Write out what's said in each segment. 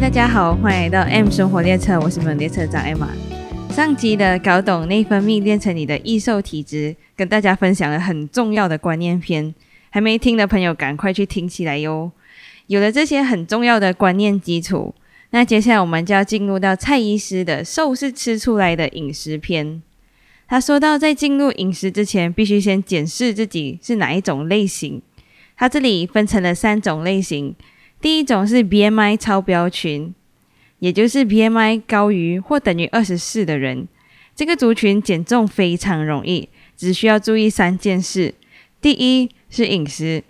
大家好，欢迎来到 M 生活列车，我是你们列车长 Emma。上集的搞懂内分泌练成你的易瘦体质，跟大家分享了很重要的观念篇，还没听的朋友赶快去听起来哟。有了这些很重要的观念基础，那接下来我们就要进入到蔡医师的“瘦是吃出来的”饮食篇。他说到，在进入饮食之前，必须先检视自己是哪一种类型。他这里分成了三种类型。第一种是 BMI 超标群，也就是 BMI 高于或等于二十四的人，这个族群减重非常容易，只需要注意三件事：第一是饮食，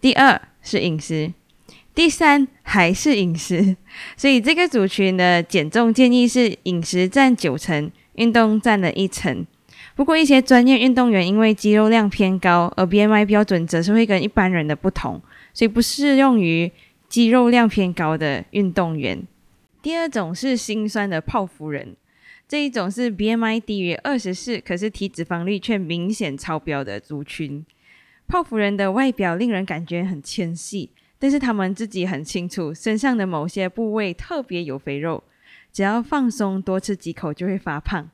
第二是饮食，第三还是饮食。所以这个族群的减重建议是饮食占九成，运动占了一成。不过一些专业运动员因为肌肉量偏高，而 BMI 标准则是会跟一般人的不同，所以不适用于。肌肉量偏高的运动员，第二种是心酸的泡芙人，这一种是 BMI 低于二十四，可是体脂肪率却明显超标的族群。泡芙人的外表令人感觉很纤细，但是他们自己很清楚，身上的某些部位特别有肥肉，只要放松多吃几口就会发胖。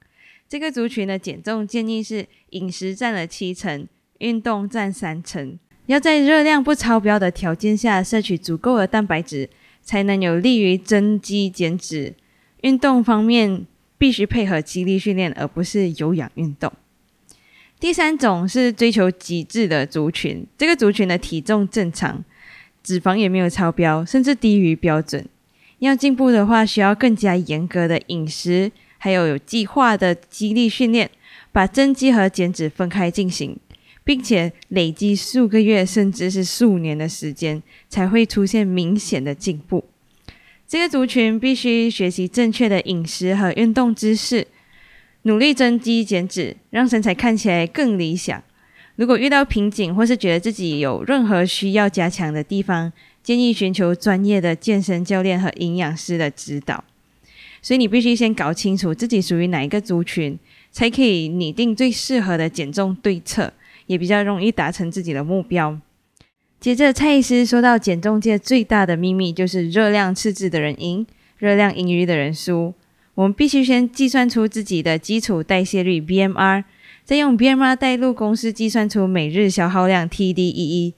这个族群的减重建议是饮食占了七成，运动占三成。要在热量不超标的条件下摄取足够的蛋白质，才能有利于增肌减脂。运动方面必须配合肌力训练，而不是有氧运动。第三种是追求极致的族群，这个族群的体重正常，脂肪也没有超标，甚至低于标准。要进步的话，需要更加严格的饮食，还有有计划的肌力训练，把增肌和减脂分开进行。并且累积数个月甚至是数年的时间，才会出现明显的进步。这个族群必须学习正确的饮食和运动知识，努力增肌减脂，让身材看起来更理想。如果遇到瓶颈或是觉得自己有任何需要加强的地方，建议寻求专业的健身教练和营养师的指导。所以你必须先搞清楚自己属于哪一个族群，才可以拟定最适合的减重对策。也比较容易达成自己的目标。接着，蔡医师说到，减重界最大的秘密就是热量赤字的人赢，热量盈余的人输。我们必须先计算出自己的基础代谢率 （BMR），再用 BMR 代入公式计算出每日消耗量 （TDEE）。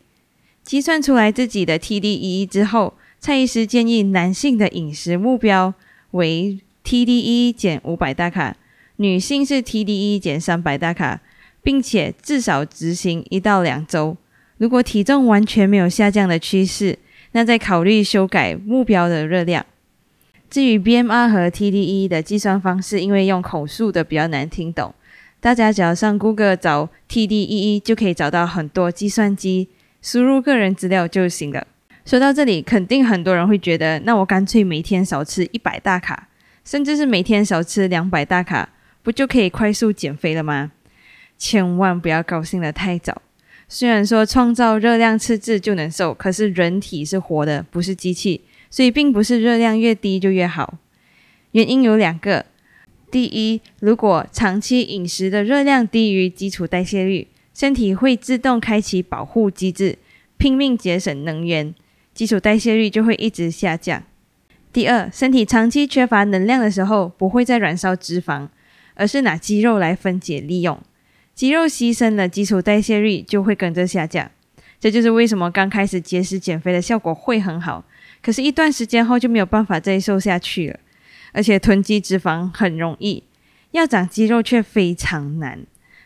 计算出来自己的 TDEE 之后，蔡医师建议男性的饮食目标为 TDEE 减五百大卡，女性是 TDEE 减三百大卡。并且至少执行一到两周。如果体重完全没有下降的趋势，那再考虑修改目标的热量。至于 BMR 和 TDE 的计算方式，因为用口述的比较难听懂，大家只要上 Google 找 TDEE 就可以找到很多计算机，输入个人资料就行了。说到这里，肯定很多人会觉得，那我干脆每天少吃一百大卡，甚至是每天少吃两百大卡，不就可以快速减肥了吗？千万不要高兴得太早。虽然说创造热量赤字就能瘦，可是人体是活的，不是机器，所以并不是热量越低就越好。原因有两个：第一，如果长期饮食的热量低于基础代谢率，身体会自动开启保护机制，拼命节省能源，基础代谢率就会一直下降。第二，身体长期缺乏能量的时候，不会再燃烧脂肪，而是拿肌肉来分解利用。肌肉牺牲了，基础代谢率就会跟着下降。这就是为什么刚开始节食减肥的效果会很好，可是，一段时间后就没有办法再瘦下去了。而且，囤积脂肪很容易，要长肌肉却非常难。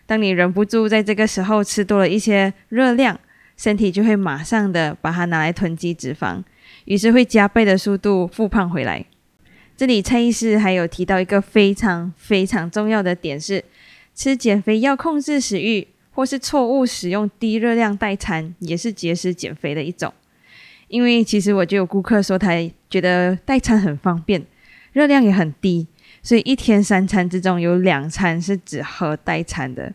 当你忍不住在这个时候吃多了一些热量，身体就会马上的把它拿来囤积脂肪，于是会加倍的速度复胖回来。这里蔡医师还有提到一个非常非常重要的点是。吃减肥药控制食欲，或是错误使用低热量代餐，也是节食减肥的一种。因为其实我就有顾客说，他觉得代餐很方便，热量也很低，所以一天三餐之中有两餐是只喝代餐的。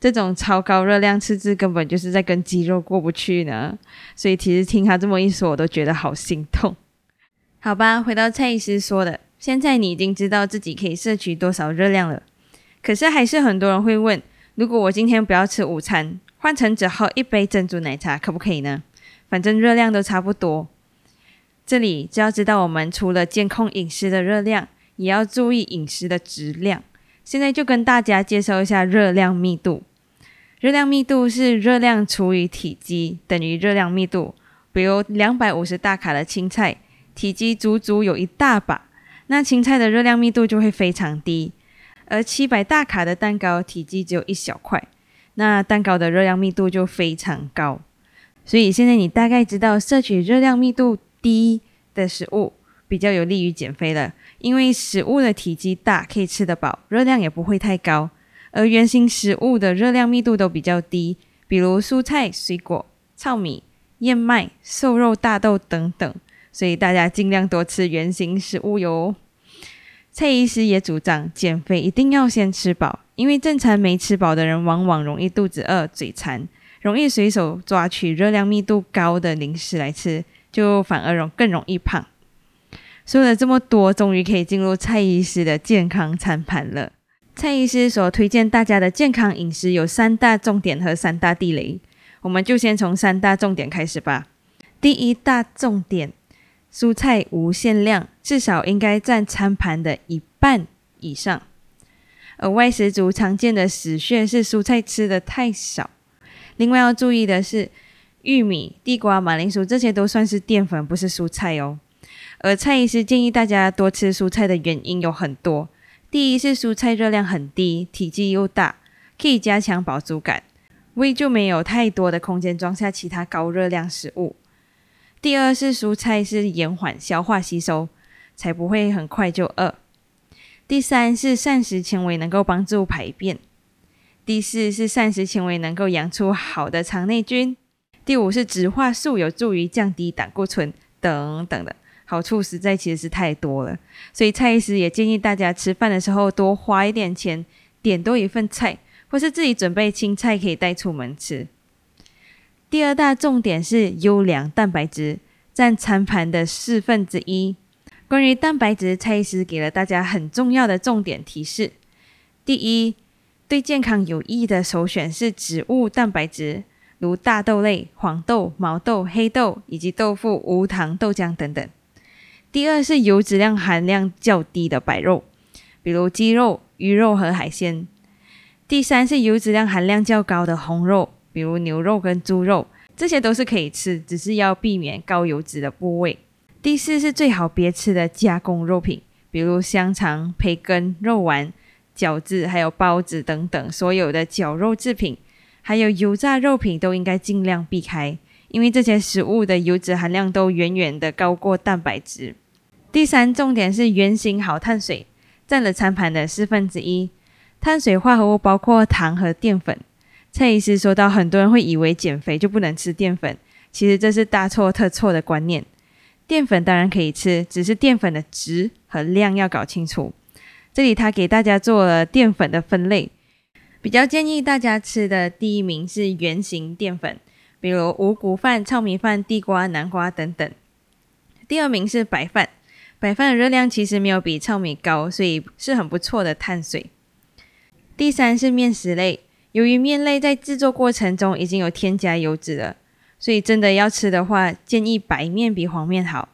这种超高热量赤字根本就是在跟肌肉过不去呢。所以其实听他这么一说，我都觉得好心痛。好吧，回到蔡医师说的，现在你已经知道自己可以摄取多少热量了。可是还是很多人会问：如果我今天不要吃午餐，换成只喝一杯珍珠奶茶，可不可以呢？反正热量都差不多。这里就要知道，我们除了监控饮食的热量，也要注意饮食的质量。现在就跟大家介绍一下热量密度。热量密度是热量除以体积等于热量密度。比如两百五十大卡的青菜，体积足足有一大把，那青菜的热量密度就会非常低。而七百大卡的蛋糕，体积只有一小块，那蛋糕的热量密度就非常高。所以现在你大概知道，摄取热量密度低的食物比较有利于减肥了，因为食物的体积大，可以吃得饱，热量也不会太高。而原型食物的热量密度都比较低，比如蔬菜、水果、糙米、燕麦、瘦肉、大豆等等。所以大家尽量多吃原型食物哟。蔡医师也主张，减肥一定要先吃饱，因为正餐没吃饱的人，往往容易肚子饿、嘴馋。容易随手抓取热量密度高的零食来吃，就反而容更容易胖。说了这么多，终于可以进入蔡医师的健康餐盘了。蔡医师所推荐大家的健康饮食有三大重点和三大地雷，我们就先从三大重点开始吧。第一大重点，蔬菜无限量，至少应该占餐盘的一半以上。而外食族常见的死穴是蔬菜吃的太少。另外要注意的是，玉米、地瓜、马铃薯这些都算是淀粉，不是蔬菜哦。而蔡医师建议大家多吃蔬菜的原因有很多。第一是蔬菜热量很低，体积又大，可以加强饱足感，胃就没有太多的空间装下其他高热量食物。第二是蔬菜是延缓消化吸收，才不会很快就饿。第三是膳食纤维能够帮助排便。第四是膳食纤维能够养出好的肠内菌，第五是植化素有助于降低胆固醇等等的好处，实在其实是太多了。所以蔡医师也建议大家吃饭的时候多花一点钱，点多一份菜，或是自己准备青菜可以带出门吃。第二大重点是优良蛋白质占餐盘的四分之一。关于蛋白质，蔡医师给了大家很重要的重点提示：第一。对健康有益的首选是植物蛋白质，如大豆类、黄豆、毛豆、黑豆以及豆腐、无糖豆浆等等。第二是油脂量含量较低的白肉，比如鸡肉、鱼肉和海鲜。第三是油脂量含量较高的红肉，比如牛肉跟猪肉，这些都是可以吃，只是要避免高油脂的部位。第四是最好别吃的加工肉品，比如香肠、培根、肉丸。饺子、还有包子等等，所有的绞肉制品，还有油炸肉品，都应该尽量避开，因为这些食物的油脂含量都远远的高过蛋白质。第三重点是圆形好碳水，占了餐盘的四分之一。碳水化合物包括糖和淀粉。蔡医师说到，很多人会以为减肥就不能吃淀粉，其实这是大错特错的观念。淀粉当然可以吃，只是淀粉的值和量要搞清楚。这里他给大家做了淀粉的分类，比较建议大家吃的第一名是圆形淀粉，比如五谷饭、糙米饭、地瓜、南瓜等等。第二名是白饭，白饭的热量其实没有比糙米高，所以是很不错的碳水。第三是面食类，由于面类在制作过程中已经有添加油脂了，所以真的要吃的话，建议白面比黄面好，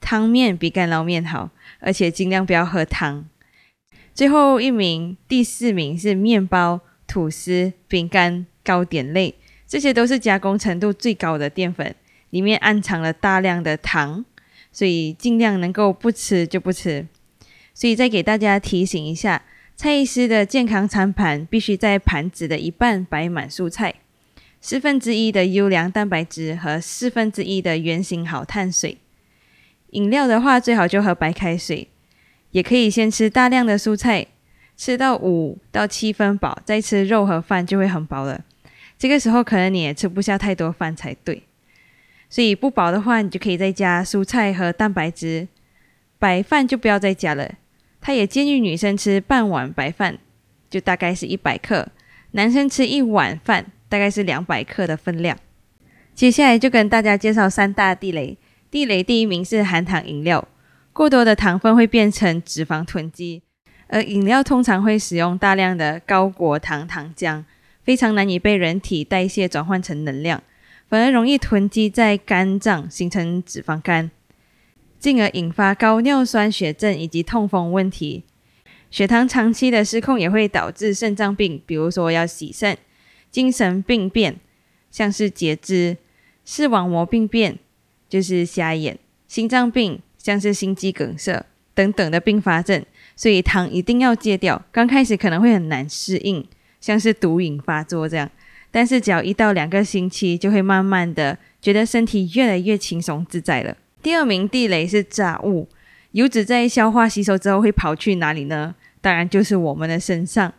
汤面比干捞面好，而且尽量不要喝汤。最后一名，第四名是面包、吐司、饼干、糕点类，这些都是加工程度最高的淀粉，里面暗藏了大量的糖，所以尽量能够不吃就不吃。所以再给大家提醒一下，蔡医师的健康餐盘必须在盘子的一半摆满蔬菜，四分之一的优良蛋白质和四分之一的圆形好碳水。饮料的话，最好就喝白开水。也可以先吃大量的蔬菜，吃到五到七分饱，再吃肉和饭就会很饱了。这个时候可能你也吃不下太多饭才对，所以不饱的话，你就可以再加蔬菜和蛋白质。白饭就不要再加了。他也建议女生吃半碗白饭，就大概是一百克；男生吃一碗饭，大概是两百克的分量。接下来就跟大家介绍三大地雷。地雷第一名是含糖饮料。过多的糖分会变成脂肪囤积，而饮料通常会使用大量的高果糖糖浆，非常难以被人体代谢转换成能量，反而容易囤积在肝脏形成脂肪肝。进而引发高尿酸血症以及痛风问题。血糖长期的失控也会导致肾脏病，比如说要洗肾；精神病变，像是截肢；视网膜病变，就是瞎眼；心脏病，像是心肌梗塞等等的并发症。所以糖一定要戒掉。刚开始可能会很难适应，像是毒瘾发作这样，但是只要一到两个星期，就会慢慢的觉得身体越来越轻松自在了。第二名地雷是炸物。油脂在消化吸收之后会跑去哪里呢？当然就是我们的身上，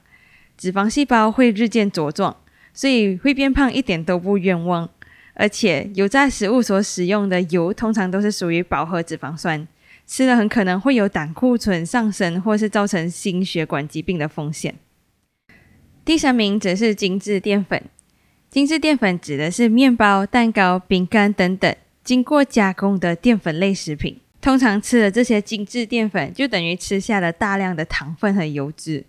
脂肪细胞会日渐茁壮，所以会变胖一点都不冤枉。而且油炸食物所使用的油通常都是属于饱和脂肪酸，吃了很可能会有胆固醇上升，或是造成心血管疾病的风险。第三名则是精致淀粉，精致淀粉指的是面包、蛋糕、饼干等等经过加工的淀粉类食品。通常吃了这些精致淀粉，就等于吃下了大量的糖分和油脂，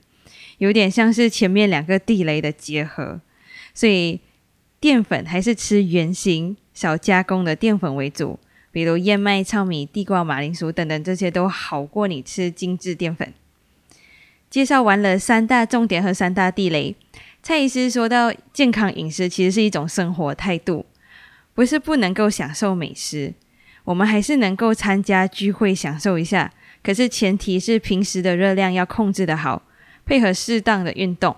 有点像是前面两个地雷的结合。所以淀粉还是吃原形、少加工的淀粉为主，比如燕麦、糙米、地瓜、马铃薯等等，这些都好过你吃精致淀粉。介绍完了三大重点和三大地雷，蔡医师说到，健康饮食其实是一种生活态度，不是不能够享受美食。我们还是能够参加聚会享受一下，可是前提是平时的热量要控制的好，配合适当的运动，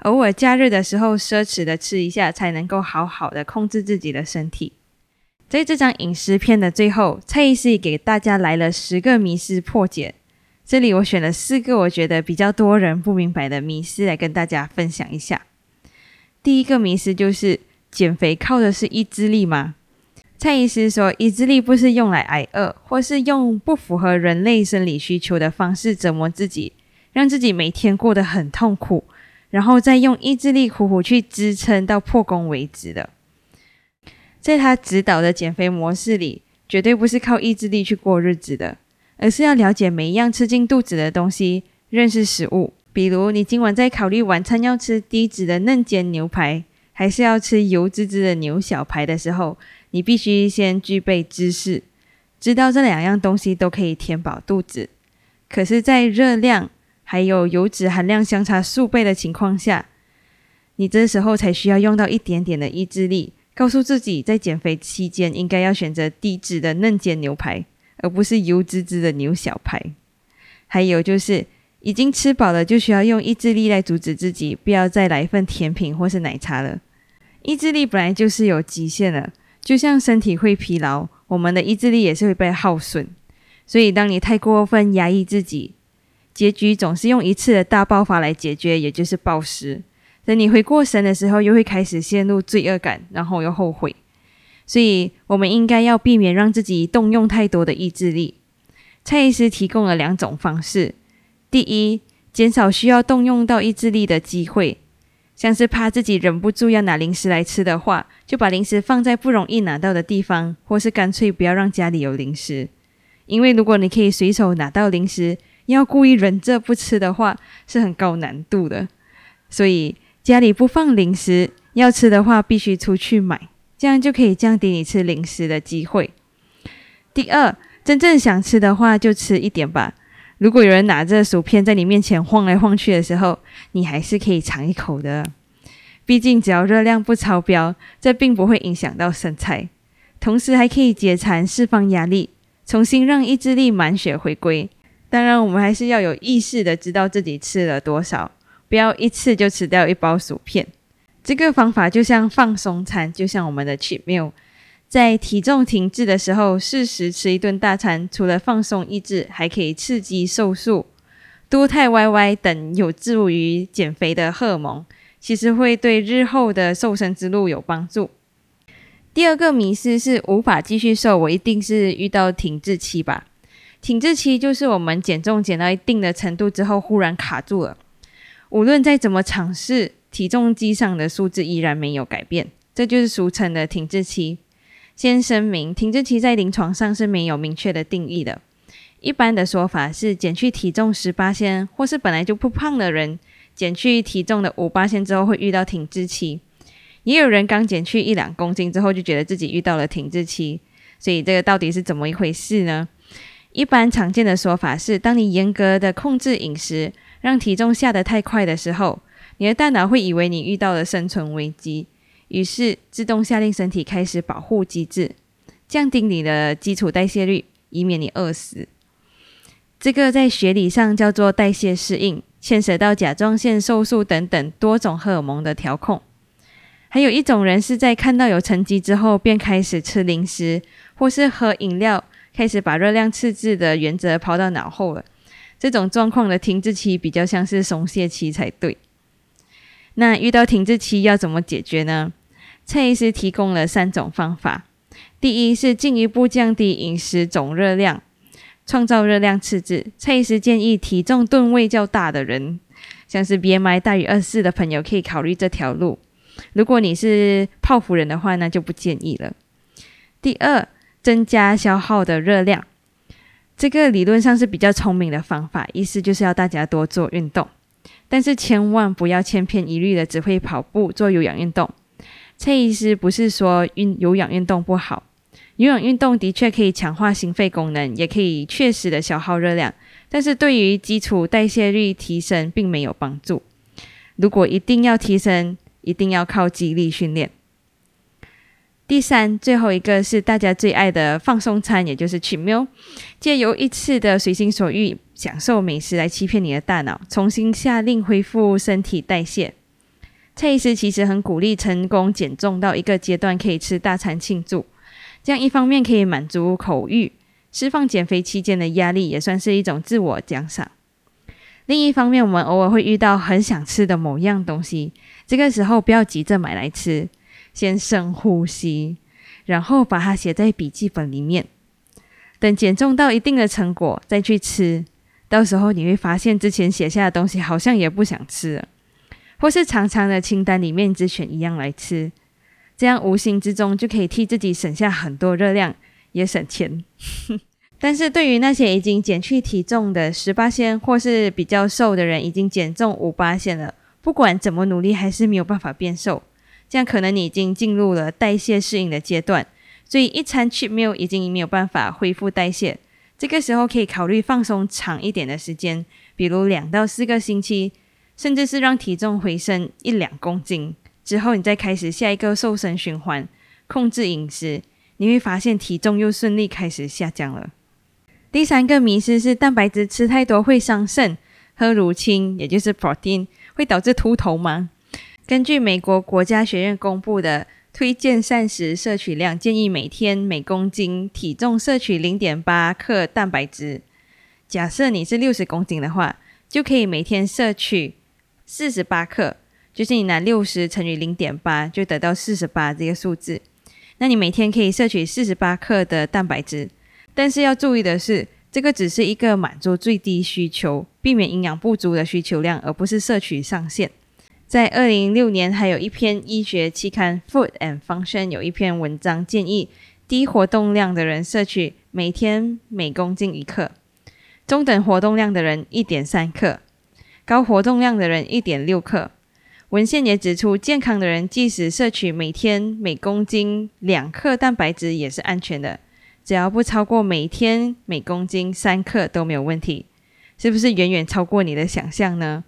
偶尔假日的时候奢侈的吃一下，才能够好好的控制自己的身体。在这张饮食片的最后，蔡医师给大家来了十个迷思破解，这里我选了四个我觉得比较多人不明白的迷思来跟大家分享一下。第一个迷思就是减肥靠的是意志力吗？蔡医师说，意志力不是用来挨饿，或是用不符合人类生理需求的方式折磨自己，让自己每天过得很痛苦，然后再用意志力苦苦去支撑到破功为止的。在他指导的减肥模式里，绝对不是靠意志力去过日子的，而是要了解每一样吃进肚子的东西，认识食物。比如，你今晚在考虑晚餐要吃低脂的嫩煎牛排，还是要吃油滋滋的牛小排的时候。你必须先具备知识，知道这两样东西都可以填饱肚子。可是，在热量还有油脂含量相差数倍的情况下，你这时候才需要用到一点点的意志力，告诉自己在减肥期间应该要选择低脂的嫩煎牛排，而不是油滋滋的牛小排。还有就是，已经吃饱了，就需要用意志力来阻止自己不要再来一份甜品或是奶茶了。意志力本来就是有极限的。就像身体会疲劳，我们的意志力也是会被耗损。所以，当你太过分压抑自己，结局总是用一次的大爆发来解决，也就是暴食。等你回过神的时候，又会开始陷入罪恶感，然后又后悔。所以，我们应该要避免让自己动用太多的意志力。蔡医师提供了两种方式：第一，减少需要动用到意志力的机会。像是怕自己忍不住要拿零食来吃的话，就把零食放在不容易拿到的地方，或是干脆不要让家里有零食。因为如果你可以随手拿到零食，要故意忍着不吃的话，是很高难度的。所以家里不放零食，要吃的话必须出去买，这样就可以降低你吃零食的机会。第二，真正想吃的话就吃一点吧。如果有人拿着薯片在你面前晃来晃去的时候，你还是可以尝一口的。毕竟只要热量不超标，这并不会影响到身材，同时还可以解馋、释放压力，重新让意志力满血回归。当然，我们还是要有意识的知道自己吃了多少，不要一次就吃掉一包薯片。这个方法就像放松餐，就像我们的 cheat meal。在体重停滞的时候，适时吃一顿大餐，除了放松意志，还可以刺激瘦素、多肽 YY 等有助于减肥的荷尔蒙，其实会对日后的瘦身之路有帮助。第二个迷思是无法继续瘦，我一定是遇到停滞期吧？停滞期就是我们减重减到一定的程度之后，忽然卡住了，无论再怎么尝试，体重机上的数字依然没有改变，这就是俗称的停滞期。先声明，停滞期在临床上是没有明确的定义的。一般的说法是，减去体重十八先，或是本来就不胖的人，减去体重的五八先之后会遇到停滞期。也有人刚减去一两公斤之后就觉得自己遇到了停滞期。所以这个到底是怎么一回事呢？一般常见的说法是，当你严格的控制饮食，让体重下得太快的时候，你的大脑会以为你遇到了生存危机，于是自动下令身体开始保护机制，降低你的基础代谢率，以免你饿死。这个在学理上叫做代谢适应，牵涉到甲状腺、瘦素等等多种荷尔蒙的调控。还有一种人是在看到有成绩之后，便开始吃零食或是喝饮料。开始把热量赤字的原则抛到脑后了。这种状况的停滞期比较像是松懈期才对。那遇到停滞期要怎么解决呢？蔡医师提供了三种方法。第一是进一步降低饮食总热量，创造热量赤字。蔡医师建议体重吨位较大的人，像是 BMI 大于二十四的朋友，可以考虑这条路。如果你是泡芙人的话，那就不建议了。第二。增加消耗的热量，这个理论上是比较聪明的方法，意思就是要大家多做运动，但是千万不要千篇一律的只会跑步做有氧运动。蔡医师不是说运有氧运动不好，有氧运动的确可以强化心肺功能，也可以确实的消耗热量，但是对于基础代谢率提升并没有帮助。如果一定要提升，一定要靠肌力训练。第三，最后一个是大家最爱的放松餐，也就是吃喵借由一次的随心所欲享受美食来欺骗你的大脑，重新下令恢复身体代谢。蔡医师其实很鼓励成功减重到一个阶段可以吃大餐庆祝，这样一方面可以满足口欲，释放减肥期间的压力，也算是一种自我奖赏。另一方面，我们偶尔会遇到很想吃的某样东西，这个时候不要急着买来吃。先深呼吸，然后把它写在笔记本里面。等减重到一定的成果再去吃，到时候你会发现之前写下的东西好像也不想吃了，或是长长的清单里面只选一样来吃，这样无形之中就可以替自己省下很多热量，也省钱。但是对于那些已经减去体重的十八线或是比较瘦的人，已经减重五八线了，不管怎么努力，还是没有办法变瘦。这样可能你已经进入了代谢适应的阶段，所以一餐 cheat meal 已经没有办法恢复代谢。这个时候可以考虑放松长一点的时间，比如两到四个星期，甚至是让体重回升一两公斤之后，你再开始下一个瘦身循环，控制饮食，你会发现体重又顺利开始下降了。第三个迷思是蛋白质吃太多会伤肾，喝乳清也就是 protein 会导致秃头吗？根据美国国家学院公布的推荐膳食摄取量，建议每天每公斤体重摄取零点八克蛋白质。假设你是六十公斤的话，就可以每天摄取四十八克，就是你拿六十乘以零点八，就得到四十八这个数字。那你每天可以摄取四十八克的蛋白质，但是要注意的是，这个只是一个满足最低需求，避免营养不足的需求量，而不是摄取上限。在二零零六年，还有一篇医学期刊《Food and Function》有一篇文章建议，低活动量的人摄取每天每公斤一克，中等活动量的人一点三克，高活动量的人一点六克。文献也指出，健康的人即使摄取每天每公斤两克蛋白质也是安全的，只要不超过每天每公斤三克都没有问题。是不是远远超过你的想象呢？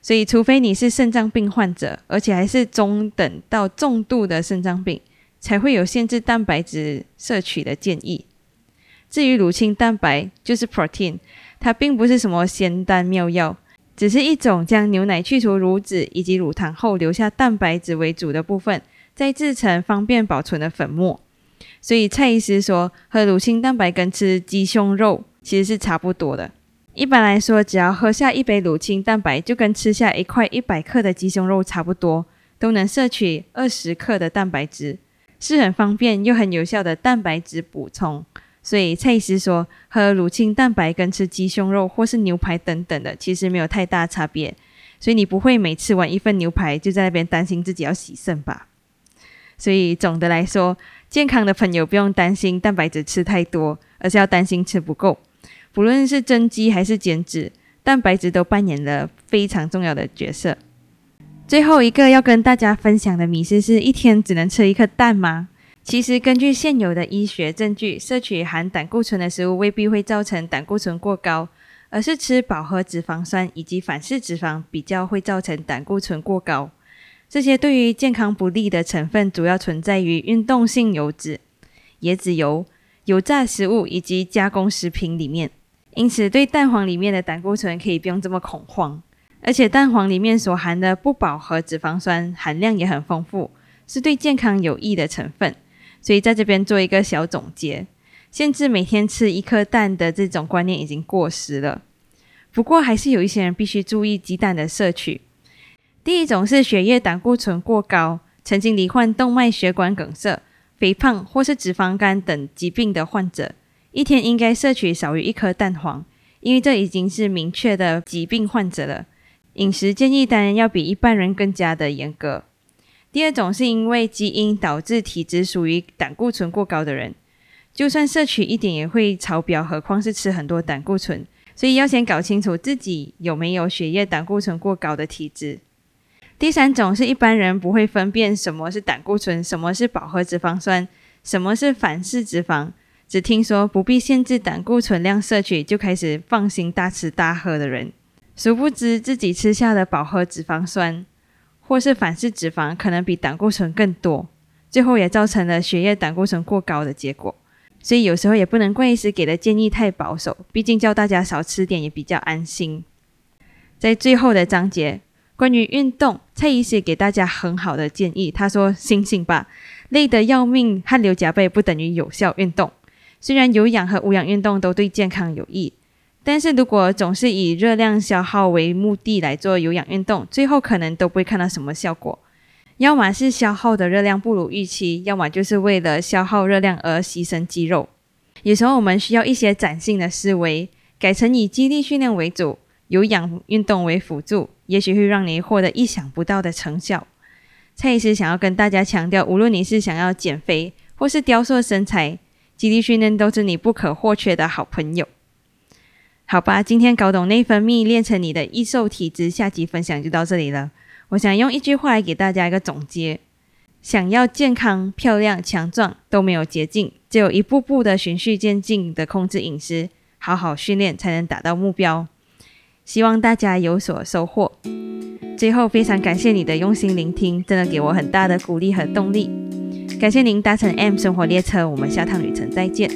所以，除非你是肾脏病患者，而且还是中等到重度的肾脏病，才会有限制蛋白质摄取的建议。至于乳清蛋白，就是 protein，它并不是什么仙丹妙药，只是一种将牛奶去除乳脂以及乳糖后留下蛋白质为主的部分，再制成方便保存的粉末。所以，蔡医师说，喝乳清蛋白跟吃鸡胸肉其实是差不多的。一般来说，只要喝下一杯乳清蛋白，就跟吃下一块一百克的鸡胸肉差不多，都能摄取二十克的蛋白质，是很方便又很有效的蛋白质补充。所以蔡医师说，喝乳清蛋白跟吃鸡胸肉或是牛排等等的，其实没有太大差别。所以你不会每吃完一份牛排就在那边担心自己要洗肾吧？所以总的来说，健康的朋友不用担心蛋白质吃太多，而是要担心吃不够。不论是增肌还是减脂，蛋白质都扮演了非常重要的角色。最后一个要跟大家分享的迷思是：一天只能吃一颗蛋吗？其实根据现有的医学证据，摄取含胆固醇的食物未必会造成胆固醇过高，而是吃饱和脂肪酸以及反式脂肪比较会造成胆固醇过高。这些对于健康不利的成分主要存在于运动性油脂、椰子油、油炸食物以及加工食品里面。因此，对蛋黄里面的胆固醇可以不用这么恐慌。而且，蛋黄里面所含的不饱和脂肪酸含量也很丰富，是对健康有益的成分。所以，在这边做一个小总结：限制每天吃一颗蛋的这种观念已经过时了。不过，还是有一些人必须注意鸡蛋的摄取。第一种是血液胆固醇过高，曾经罹患动脉血管梗塞、肥胖或是脂肪肝等疾病的患者，一天应该摄取少于一颗蛋黄，因为这已经是明确的疾病患者了。饮食建议当然要比一般人更加的严格。第二种是因为基因导致体质属于胆固醇过高的人，就算摄取一点也会超标，何况是吃很多胆固醇，所以要先搞清楚自己有没有血液胆固醇过高的体质。第三种是一般人不会分辨什么是胆固醇，什么是饱和脂肪酸，什么是反式脂肪，只听说不必限制胆固醇量摄取，就开始放心大吃大喝的人，殊不知自己吃下的饱和脂肪酸或是反式脂肪可能比胆固醇更多，最后也造成了血液胆固醇过高的结果。所以有时候也不能怪医师给的建议太保守，毕竟叫大家少吃点也比较安心。在最后的章节。关于运动，蔡医师给大家很好的建议。他说：“醒醒吧，累得要命，汗流浃背不等于有效运动。虽然有氧和无氧运动都对健康有益，但是如果总是以热量消耗为目的来做有氧运动，最后可能都不会看到什么效果。要么是消耗的热量不如预期，要么就是为了消耗热量而牺牲肌肉。有时候我们需要一些崭新的思维，改成以肌力训练为主。”有氧运动为辅助，也许会让你获得意想不到的成效。蔡医师想要跟大家强调，无论你是想要减肥或是雕塑身材，肌力训练都是你不可或缺的好朋友。好吧，今天搞懂内分泌，练成你的易瘦体质，下集分享就到这里了。我想用一句话来给大家一个总结：想要健康、漂亮、强壮都没有捷径，只有一步步的循序渐进的控制饮食，好好训练，才能达到目标。希望大家有所收获。最后，非常感谢你的用心聆听，真的给我很大的鼓励和动力。感谢您搭乘 M 生活列车，我们下趟旅程再见。